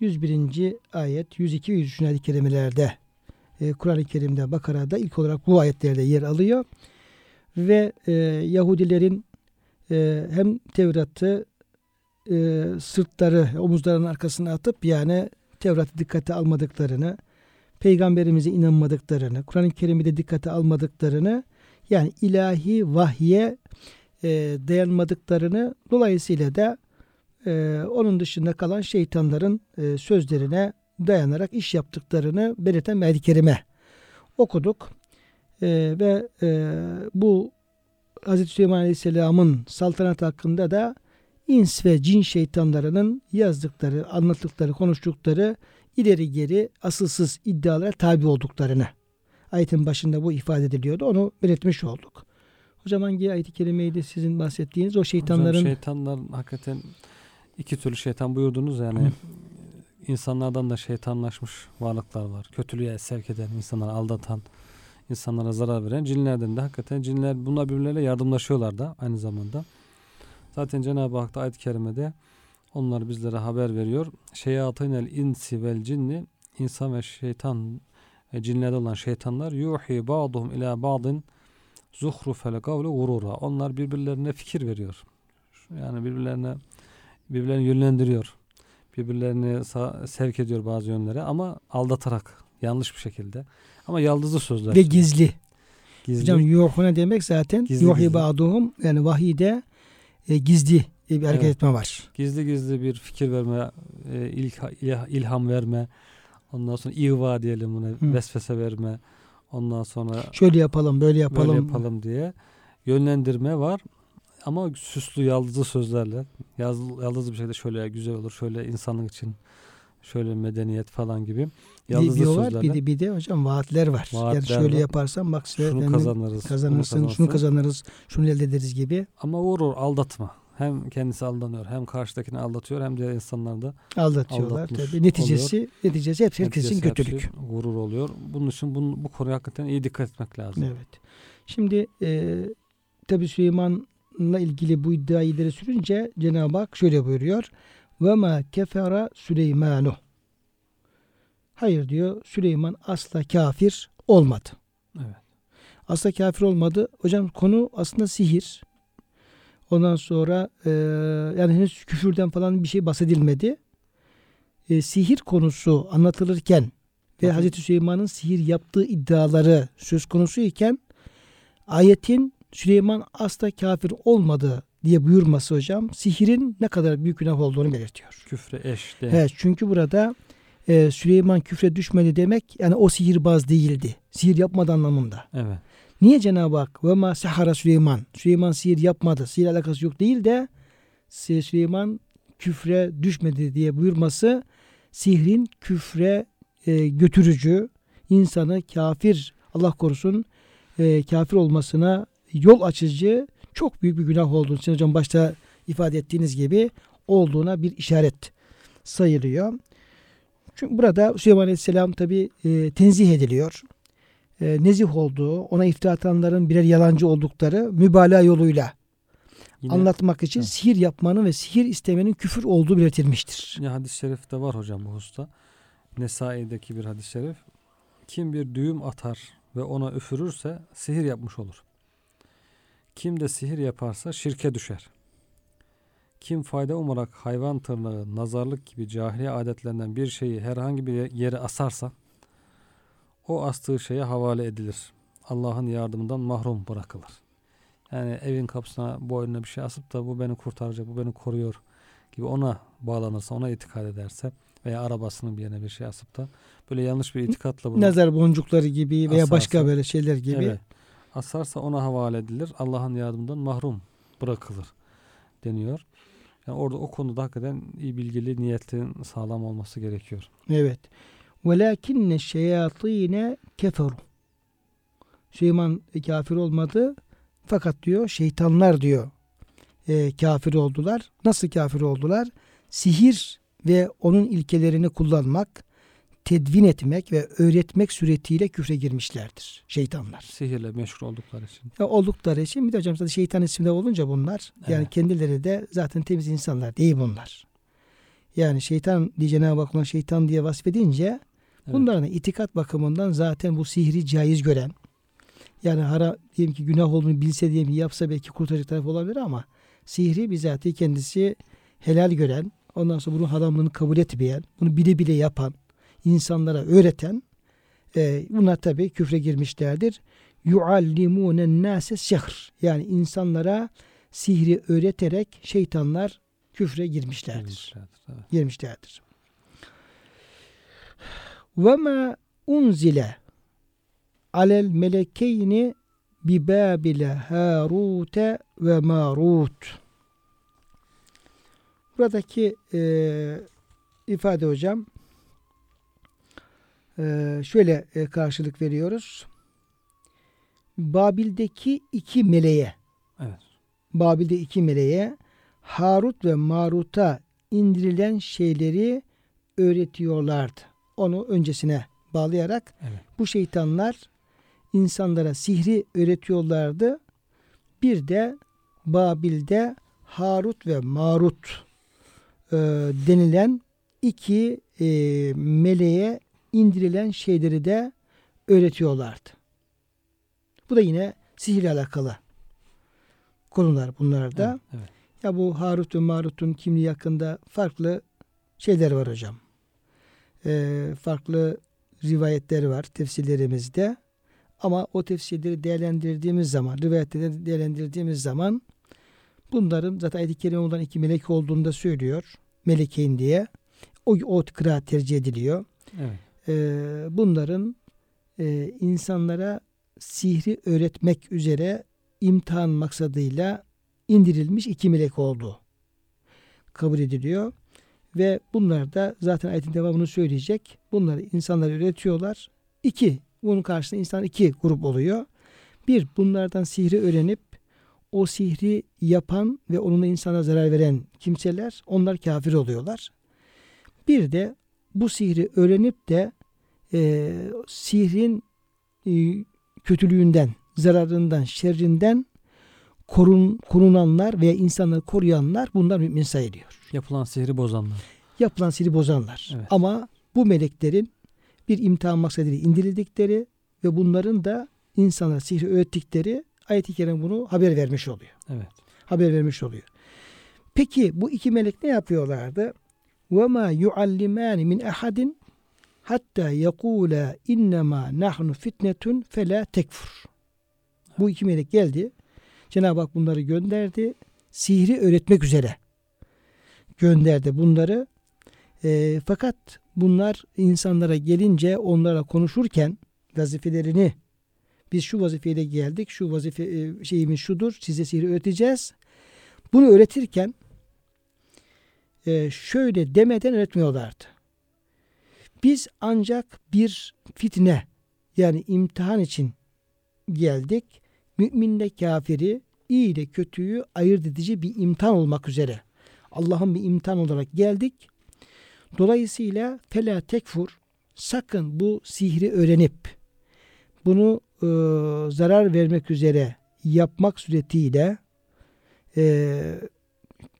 101. ayet, 102 ve 103. ayet-i kerimelerde e, Kur'an-ı Kerim'de Bakara'da ilk olarak bu ayetlerde yer alıyor. Ve e, Yahudilerin e, hem Tevrat'ı e, sırtları, omuzlarının arkasına atıp yani Tevrat'ı dikkate almadıklarını, peygamberimize inanmadıklarını, Kur'an-ı Kerim'i de dikkate almadıklarını, yani ilahi vahye e, dayanmadıklarını, dolayısıyla da e, onun dışında kalan şeytanların e, sözlerine dayanarak iş yaptıklarını belirten bir kerime okuduk. E, ve e, bu Hazreti Süleyman Aleyhisselam'ın saltanat hakkında da ins ve cin şeytanlarının yazdıkları, anlattıkları, konuştukları ileri geri asılsız iddialara tabi olduklarını ayetin başında bu ifade ediliyordu. Onu belirtmiş olduk. Hocam hangi ayet-i kerimeydi sizin bahsettiğiniz o şeytanların Hocam şeytanların hakikaten iki türlü şeytan buyurdunuz yani insanlardan da şeytanlaşmış varlıklar var. Kötülüğe sevk eden, insanları aldatan, insanlara zarar veren cinlerden de hakikaten cinler bunlar birbirleriyle yardımlaşıyorlar da aynı zamanda. Zaten Cenab-ı Hak da ayet-i kerimede onlar bizlere haber veriyor. Şeyatînel insi vel cinni insan ve şeytan cinlerde olan şeytanlar yuhi ba'duhum ila ba'din zuhrufel kavle gurura. Onlar birbirlerine fikir veriyor. Yani birbirlerine birbirlerini yönlendiriyor. Birbirlerini sevk ediyor bazı yönlere ama aldatarak yanlış bir şekilde. Ama yaldızlı sözler. ve gizli. Gizli. Hocam yuhuna demek zaten Gizli yuhi gizli. ba'duhum yani vahide e, gizli bir hareket Evet. etme var. gizli gizli bir fikir verme, e, ilha- ilham verme, ondan sonra ihva diyelim buna, Hı. vesvese verme, ondan sonra Şöyle yapalım, böyle yapalım. böyle yapalım diye yönlendirme var. Ama süslü yaldızlı sözlerle, yaz, yaldızlı bir şekilde şöyle güzel olur, şöyle insanlık için, şöyle medeniyet falan gibi Bir, yaldızlı bir var, sözlerle bir de, bir de hocam vaatler var. yani Vaatler şöyle var. yaparsan bak şunu kazanırız, kazanırsın, şunu kazanırız, şunu elde ederiz gibi Ama vurur, aldatma. Hem kendisi aldanıyor, hem karşıdakini aldatıyor, hem diğer insanlar da aldatıyorlar. Tabii. Neticesi, neticesi hepsi herkesin Neticesi kötülük. hepsi gurur oluyor. Bunun için bunu, bu konuya hakikaten iyi dikkat etmek lazım. Evet. Şimdi e, tabi Süleyman'la ilgili bu iddiayı ileri sürünce Cenab-ı Hak şöyle buyuruyor. Ve ma kefera Süleymanu. Hayır diyor Süleyman asla kafir olmadı. Evet. Asla kafir olmadı. Hocam konu aslında sihir. Ondan sonra e, yani henüz küfürden falan bir şey bahsedilmedi. E, sihir konusu anlatılırken ve Hı. Hazreti Süleyman'ın sihir yaptığı iddiaları söz konusu iken ayetin Süleyman asla kafir olmadı diye buyurması hocam sihirin ne kadar büyük günah olduğunu belirtiyor. Küfre eş de. Evet çünkü burada e, Süleyman küfre düşmedi demek yani o sihirbaz değildi. Sihir yapmadı anlamında. Evet. Niye Cenab-ı Hak ve ma sehara Süleyman Süleyman sihir yapmadı. Sihir alakası yok değil de Sü- Süleyman küfre düşmedi diye buyurması sihrin küfre e, götürücü insanı kafir Allah korusun e, kafir olmasına yol açıcı çok büyük bir günah olduğunu sizin hocam başta ifade ettiğiniz gibi olduğuna bir işaret sayılıyor. Çünkü burada Süleyman Aleyhisselam tabi e, tenzih ediliyor. E, nezih olduğu, ona iftira atanların birer yalancı oldukları mübalağa yoluyla Yine, anlatmak için Evet. sihir yapmanın ve sihir istemenin küfür olduğu belirtilmiştir. yine hadis-i şerifte var hocam bu hususta. Nesai'deki bir hadis-i şerif. Kim bir düğüm atar ve ona üfürürse sihir yapmış olur. Kim de sihir yaparsa şirke düşer. Kim fayda umarak hayvan tırnağı, nazarlık gibi cahiliye adetlerinden bir şeyi herhangi bir yere asarsa o astığı şeye havale edilir. Allah'ın yardımından mahrum bırakılır. Yani evin kapısına boynuna bir şey asıp da bu beni kurtaracak, bu beni koruyor gibi ona bağlanırsa, ona itikad ederse veya arabasının bir yerine bir şey asıp da böyle yanlış bir itikatla bunu Nazar boncukları gibi veya başka Asarsa. böyle şeyler gibi. Evet. asarsa ona havale edilir. Allah'ın yardımından mahrum bırakılır deniyor. Yani orada o konuda hakikaten iyi bilgili niyetin sağlam olması gerekiyor. Evet. Velakinne şeyatine keferu. Süleyman kafir olmadı. Fakat diyor şeytanlar diyor e, kafir oldular. Nasıl kafir oldular? Sihir ve onun ilkelerini kullanmak, tedvin etmek ve öğretmek suretiyle küfre girmişlerdir şeytanlar. Sihirle meşgul oldukları için. Ya oldukları için bir de hocam zaten şeytan isminde olunca bunlar yani Evet. kendileri de zaten temiz insanlar değil bunlar. Yani şeytan diye Cenab-ı Hak şeytan diye vasfedince Evet. bunların itikat bakımından zaten bu sihri caiz gören yani hara diyelim ki günah olduğunu bilse diyelim ki yapsa belki kurtaracak taraf olabilir ama sihri bizatihi kendisi helal gören ondan sonra bunun haramlığını kabul etmeyen bunu bile bile yapan insanlara öğreten e, bunlar tabi küfre girmişlerdir. Yuallimûnen nâse sihr. Yani insanlara sihri öğreterek şeytanlar küfre girmişlerdir. Girmişlerdir, evet. Girmişlerdir. Ve ma unzile alel melekeyni bi babile harute ve marut. Buradaki e, ifade hocam e, şöyle e, karşılık veriyoruz. Babil'deki iki meleğe Evet. Babil'de iki meleğe Harut ve Marut'a indirilen şeyleri öğretiyorlardı. Onu öncesine bağlayarak Evet. bu şeytanlar insanlara sihri öğretiyorlardı. Bir de Babil'de Harut ve Marut e, denilen iki e, meleğe indirilen şeyleri de öğretiyorlardı. Bu da yine sihirle alakalı konular bunlar da. Evet, evet. Ya bu Harut ve Marut'un kimliği hakkında farklı şeyler var hocam. Ee, farklı rivayetler var tefsirlerimizde. Ama o tefsirleri değerlendirdiğimiz zaman, rivayetleri değerlendirdiğimiz zaman bunların zaten ayet-i kerime olan iki melek olduğunu da söylüyor. Melekeyn diye. O, o kıraat tercih ediliyor. Evet. Ee, bunların e, insanlara sihri öğretmek üzere imtihan maksadıyla indirilmiş iki melek oldu. Kabul ediliyor. Ve bunlar da zaten ayetin devamını söyleyecek. Bunları insanlara öğretiyorlar. İki, bunun karşısında insan iki grup oluyor. Bir, bunlardan sihri öğrenip o sihri yapan ve onunla insana zarar veren kimseler onlar kafir oluyorlar. Bir de bu sihri öğrenip de e, sihrin e, kötülüğünden, zararından, şerrinden korun, korunanlar veya insanları koruyanlar bunlar mümin sayılıyor. Yapılan sihri bozanlar. Yapılan sihri bozanlar. Evet. Ama bu meleklerin bir imtihan maksadıyla indirildikleri ve bunların da insanlara sihri öğrettikleri ayet-i kerime bunu haber vermiş oluyor. Evet. Haber vermiş oluyor. Peki bu iki melek ne yapıyorlardı? وَمَا يُعَلِّمَانِ مِنْ اَحَدٍ hatta yekula innema nahnu fitnetun fela tekfur. Bu iki melek geldi. Cenab-ı Hak bunları gönderdi. Sihri öğretmek üzere gönderdi bunları. E, fakat bunlar insanlara gelince onlara konuşurken vazifelerini biz şu vazifeyle geldik. Şu vazife e, şeyimiz şudur. Size sihri öğreteceğiz. Bunu öğretirken e, şöyle demeden öğretmiyorlardı. Biz ancak bir fitne yani imtihan için geldik. Müminle kafiri, iyi ile kötüyü ayırt edici bir imtihan olmak üzere. Allah'ın bir imtihan olarak geldik. Dolayısıyla fela tekfur sakın bu sihri öğrenip bunu e, zarar vermek üzere yapmak suretiyle e,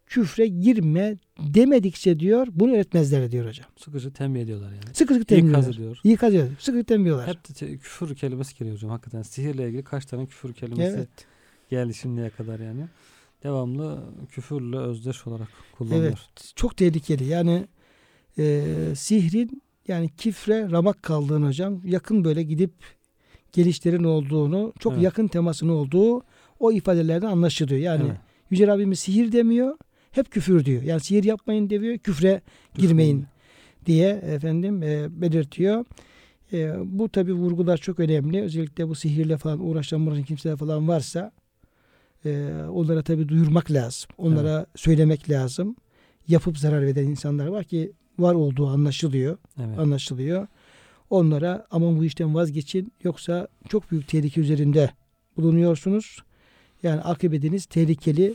küfre girme demedikçe diyor bunu öğretmezler diyor hocam. Sıkıcı tembih ediyorlar yani. Sıkı sıkı tembiyorlar. İkaz ediyor. İkaz ediyor. Sıkı tembiyorlar. Hep de küfür kelimesi geliyor hocam hakikaten. Sihirle ilgili kaç tane küfür kelimesi evet. geldi şimdiye kadar yani. Devamlı küfürle özdeş olarak kullanılıyor. Evet. Çok tehlikeli. Yani e, sihrin yani kifre ramak kaldığını hocam yakın böyle gidip gelişlerin olduğunu çok Evet. yakın temasının olduğu o ifadelerden anlaşılıyor. Yani Evet. Yüce Rabbimiz sihir demiyor hep küfür diyor. Yani sihir yapmayın demiyor küfre girmeyin diye efendim e, belirtiyor. E, bu tabi vurgular çok önemli. Özellikle bu sihirle falan uğraşan uğraşan kimseler falan varsa e, onlara tabi duyurmak lazım. Onlara söylemek lazım. Yapıp zarar veren insanlar var ki var olduğu anlaşılıyor. Evet. Anlaşılıyor. Onlara aman bu işten vazgeçin yoksa çok büyük tehlike üzerinde bulunuyorsunuz. Yani akıbetiniz tehlikeli.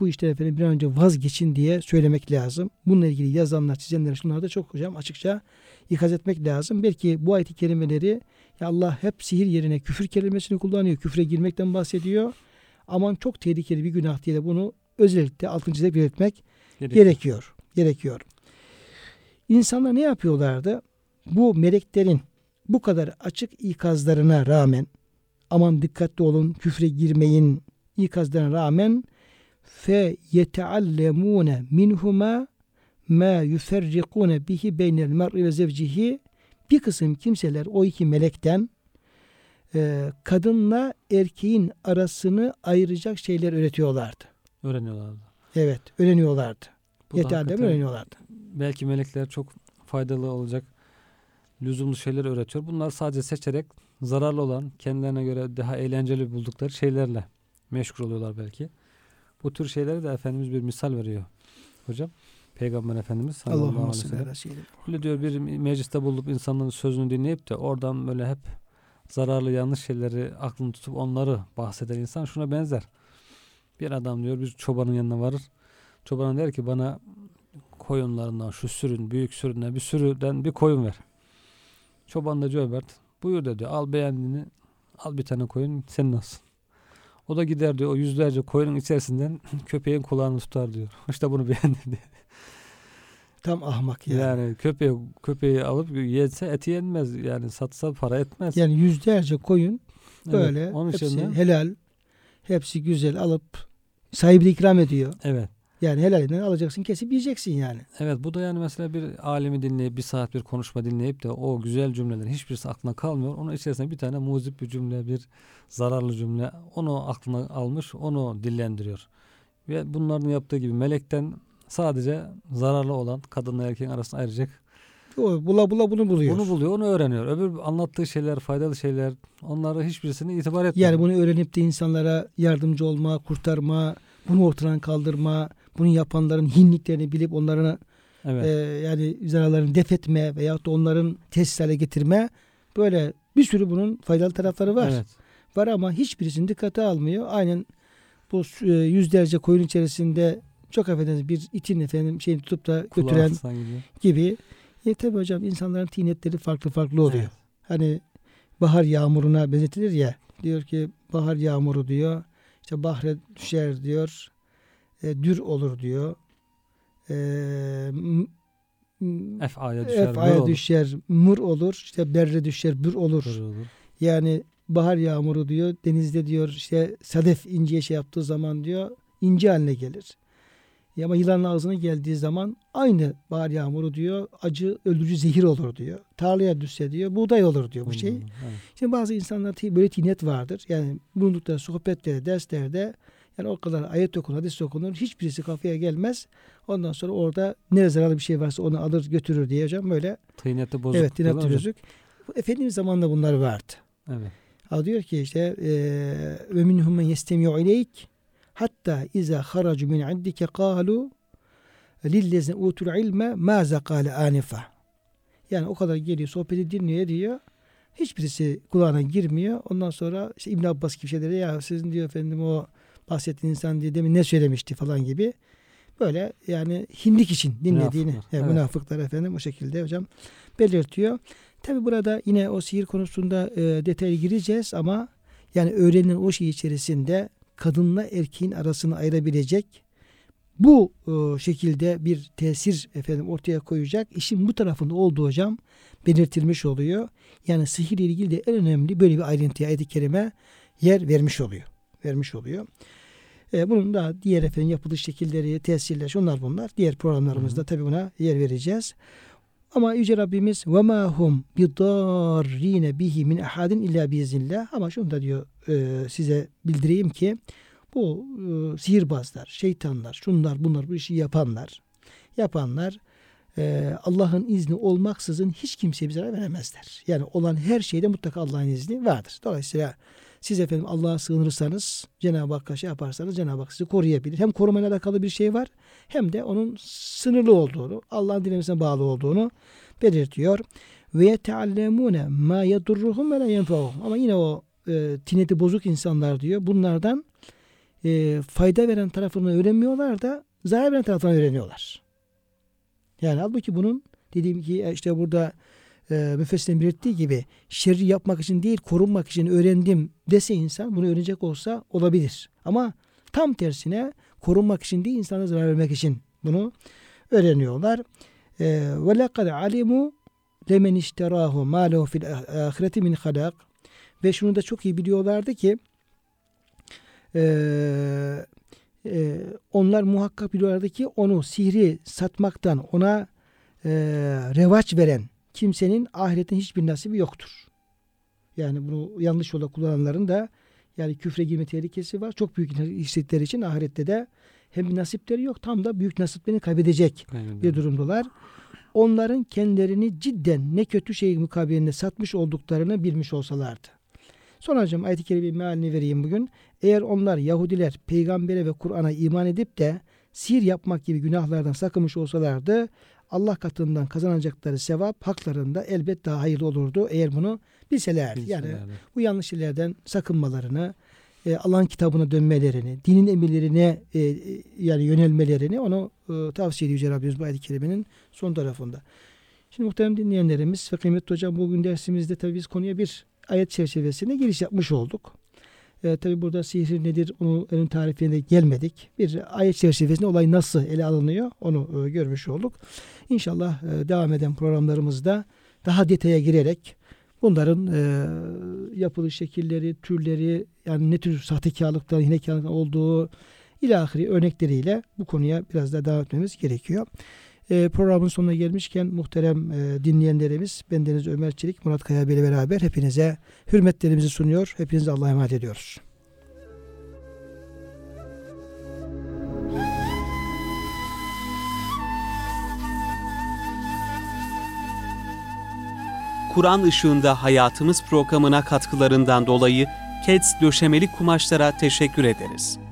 Bu işten efendim bir an önce vazgeçin diye söylemek lazım. Bununla ilgili yazanlar, çizenler şunları da çok hocam açıkça ikaz etmek lazım. Belki bu ayet-i kerimeleri ya Allah hep sihir yerine küfür kelimesini kullanıyor. Küfre girmekten bahsediyor. Aman çok tehlikeli bir günah diye de bunu özellikle altın çizerek belirtmek Gerekiyor. gerekiyor. Gerekiyor. İnsanlar ne yapıyorlardı? Bu meleklerin bu kadar açık ikazlarına rağmen aman dikkatli olun küfre girmeyin ikazlarına rağmen fe yeteallemune minhuma ma yuferrikune bihi beynel mer'i ve zevcihi bir kısım kimseler o iki melekten e, kadınla erkeğin arasını ayıracak şeyler öğretiyorlardı. Öğreniyorlardı. Evet, öğreniyorlardı. Yeterli öğreniyorlardı. belki melekler çok faydalı olacak lüzumlu şeyler öğretiyor. Bunlar sadece seçerek zararlı olan kendilerine göre daha eğlenceli buldukları şeylerle meşgul oluyorlar belki. Bu tür şeylere de Efendimiz bir misal veriyor. Hocam Peygamber Efendimiz sallallahu aleyhi ve sellem. ala seyyidina. Öyle diyor bir mecliste bulup insanların sözünü dinleyip de oradan böyle hep zararlı yanlış şeyleri aklını tutup onları bahseden insan şuna benzer. Bir adam diyor bir çobanın yanına varır. Çoban der ki bana koyunlarından şu sürün büyük süründen bir sürüden bir koyun ver. Çoban da cömert buyur da diyor al beğendiğini al bir tane koyun senin olsun. O da gider diyor o yüzlerce koyunun içerisinden (laughs) köpeğin kulağını tutar diyor. (laughs) İşte bunu beğendim diye. Tam ahmak yani. Yani köpeği köpeği alıp yetse eti yenmez. Yani satsa para etmez. Yani yüzlerce koyun Evet, böyle Onun hepsi için de, helal, hepsi güzel alıp sahibi ikram ediyor. evet. Yani helalinden alacaksın kesip yiyeceksin yani. Evet bu da yani mesela bir alimi dinleyip bir saat bir konuşma dinleyip de o güzel cümlelerin hiçbirisi aklına kalmıyor. Onun içerisinde bir tane muzip bir cümle, bir zararlı cümle onu aklına almış, onu dillendiriyor. Ve bunların yaptığı gibi melekten sadece zararlı olan kadınla erkeğin arasında ayıracak. O bula bula bunu buluyor. Bunu buluyor, onu öğreniyor. Öbür anlattığı şeyler, faydalı şeyler onları hiçbirisini itibar etmiyor. Yani bunu öğrenip de insanlara yardımcı olma, kurtarma, bunu ortadan kaldırma, bunu yapanların hinliklerini bilip onların evet. e, yani zararlarını def etme veyahut da onların tesis hale getirme böyle bir sürü bunun faydalı tarafları var. Evet. Var ama hiçbirisini dikkate almıyor. Aynen bu e, yüzlerce koyun içerisinde çok affedersiniz bir itin efendim şeyini tutup da Kulağı götüren gibi. gibi. E tabi hocam insanların tinetleri farklı farklı oluyor. Evet. Hani bahar yağmuruna benzetilir ya. Diyor ki bahar yağmuru diyor. İşte bahre düşer diyor. E, dür olur diyor. E, Ef'aya düşer. Ef'aya düşer, mur olur. İşte berre düşer, bür olur. Mür olur. Yani bahar yağmuru diyor. Denizde diyor işte sadef inciye şey yaptığı zaman diyor inci haline gelir. Ya ama yılanın ağzına geldiği zaman aynı bahar yağmuru diyor acı öldürücü zehir olur diyor. Tarlaya düşse diyor buğday olur diyor bu şey. Hmm, evet. Şimdi bazı insanlarda böyle tinet vardır. Yani bulundukları sohbetlerde, derslerde yani o kadar ayet okunur, hadis okunur. Hiçbirisi kafaya gelmez. Ondan sonra orada ne zararlı bir şey varsa onu alır götürür diye hocam böyle. Tıyneti bozuk. evet hocam. bozuk. Efendimiz zamanında bunlar vardı. Evet. Ha diyor ki işte ve minhum men yestemi'u ileyk hatta iza haracu min indike qalu lillezine utul ilme maza kâle anifa. Yani o kadar geliyor sohbeti dinliyor diyor. Hiçbirisi kulağına girmiyor. Ondan sonra işte İbn Abbas gibi şeyleri ya sizin diyor efendim o bahsettiğin insan diye demin ne söylemişti falan gibi. Böyle yani hindik için dinlediğini Münafıklar, yani evet. münafıklar efendim o şekilde hocam belirtiyor. Tabi burada yine o sihir konusunda e, detaya gireceğiz ama yani öğrenilen o şey içerisinde kadınla erkeğin arasını ayırabilecek bu e, şekilde bir tesir efendim ortaya koyacak işin bu tarafında olduğu hocam belirtilmiş oluyor. Yani sihir ile ilgili de en önemli böyle bir ayrıntıya ayet-i kerime yer vermiş oluyor. Vermiş oluyor. E, bunun da diğer efendim yapılış şekilleri, tesirler, şunlar bunlar. Diğer programlarımızda tabi buna yer vereceğiz. Ama Yüce Rabbimiz ve ma hum bidarrine bihi min ahadin illa biiznillah. Ama şunu da diyor e, size bildireyim ki bu e, sihirbazlar, şeytanlar, şunlar bunlar bu işi yapanlar, yapanlar e, Allah'ın izni olmaksızın hiç kimseye bir zarar veremezler. Yani olan her şeyde mutlaka Allah'ın izni vardır. Dolayısıyla siz efendim Allah'a sığınırsanız, Cenab-ı Hakk'a şey yaparsanız Cenab-ı Hak sizi koruyabilir. Hem korumayla alakalı bir şey var hem de onun sınırlı olduğunu, Allah'ın dilemesine bağlı olduğunu belirtiyor. Ve yeteallemune ma yedurruhum ve la. Ama yine o e, tineti bozuk insanlar diyor. Bunlardan e, fayda veren tarafını öğrenmiyorlar da zarar veren tarafını öğreniyorlar. Yani halbuki bunun dediğim ki işte burada e, müfessirin belirttiği gibi şerri yapmak için değil korunmak için öğrendim dese insan bunu öğrenecek olsa olabilir. Ama tam tersine korunmak için değil insana zarar vermek için bunu öğreniyorlar. E, Ve lekad alimu lemen işterahu ma lehu fil ahireti min halak ve şunu da çok iyi biliyorlardı ki e, e, onlar muhakkak biliyorlardı ki onu sihri satmaktan ona e, revaç veren kimsenin ahiretin hiçbir nasibi yoktur. Yani bunu yanlış yola kullananların da yani küfre girme tehlikesi var. Çok büyük hissettikleri için ahirette de hem nasipleri yok tam da büyük nasiplerini kaybedecek Aynen. bir durumdalar. Onların kendilerini cidden ne kötü şey mukabilinde satmış olduklarını bilmiş olsalardı. Sonra hocam ayet-i kerimenin mealini vereyim bugün. Eğer onlar Yahudiler peygambere ve Kur'an'a iman edip de sihir yapmak gibi günahlardan sakınmış olsalardı Allah katından kazanacakları sevap haklarında elbet daha hayırlı olurdu eğer bunu bilselerdi. Yani Bilselerdi. bu yanlış şeylerden sakınmalarını, e, Allah'ın kitabına dönmelerini, dinin emirlerine e, e, yani yönelmelerini onu e, tavsiye ediyor Yüce Rabbimiz bu ayet-i kerimenin son tarafında. Şimdi muhterem dinleyenlerimiz ve kıymetli hocam bugün dersimizde tabii biz konuya bir ayet çerçevesinde giriş yapmış olduk. E, tabii burada sihir nedir onu ön tarifine gelmedik. Bir ayet çerçevesinde olay nasıl ele alınıyor onu e, görmüş olduk. İnşallah e, devam eden programlarımızda daha detaya girerek bunların e, yapılış şekilleri, türleri yani ne tür sahtekarlıklar, hilekarlıklar olduğu ilahiri örnekleriyle bu konuya biraz daha devam etmemiz gerekiyor. E, programın sonuna gelmişken muhterem e, dinleyenlerimiz bendeniz Ömer Çelik, Murat Kaya ile beraber hepinize hürmetlerimizi sunuyor. Hepinize Allah'a emanet ediyoruz. Kur'an ışığında hayatımız programına katkılarından dolayı KEDS döşemeli kumaşlara teşekkür ederiz.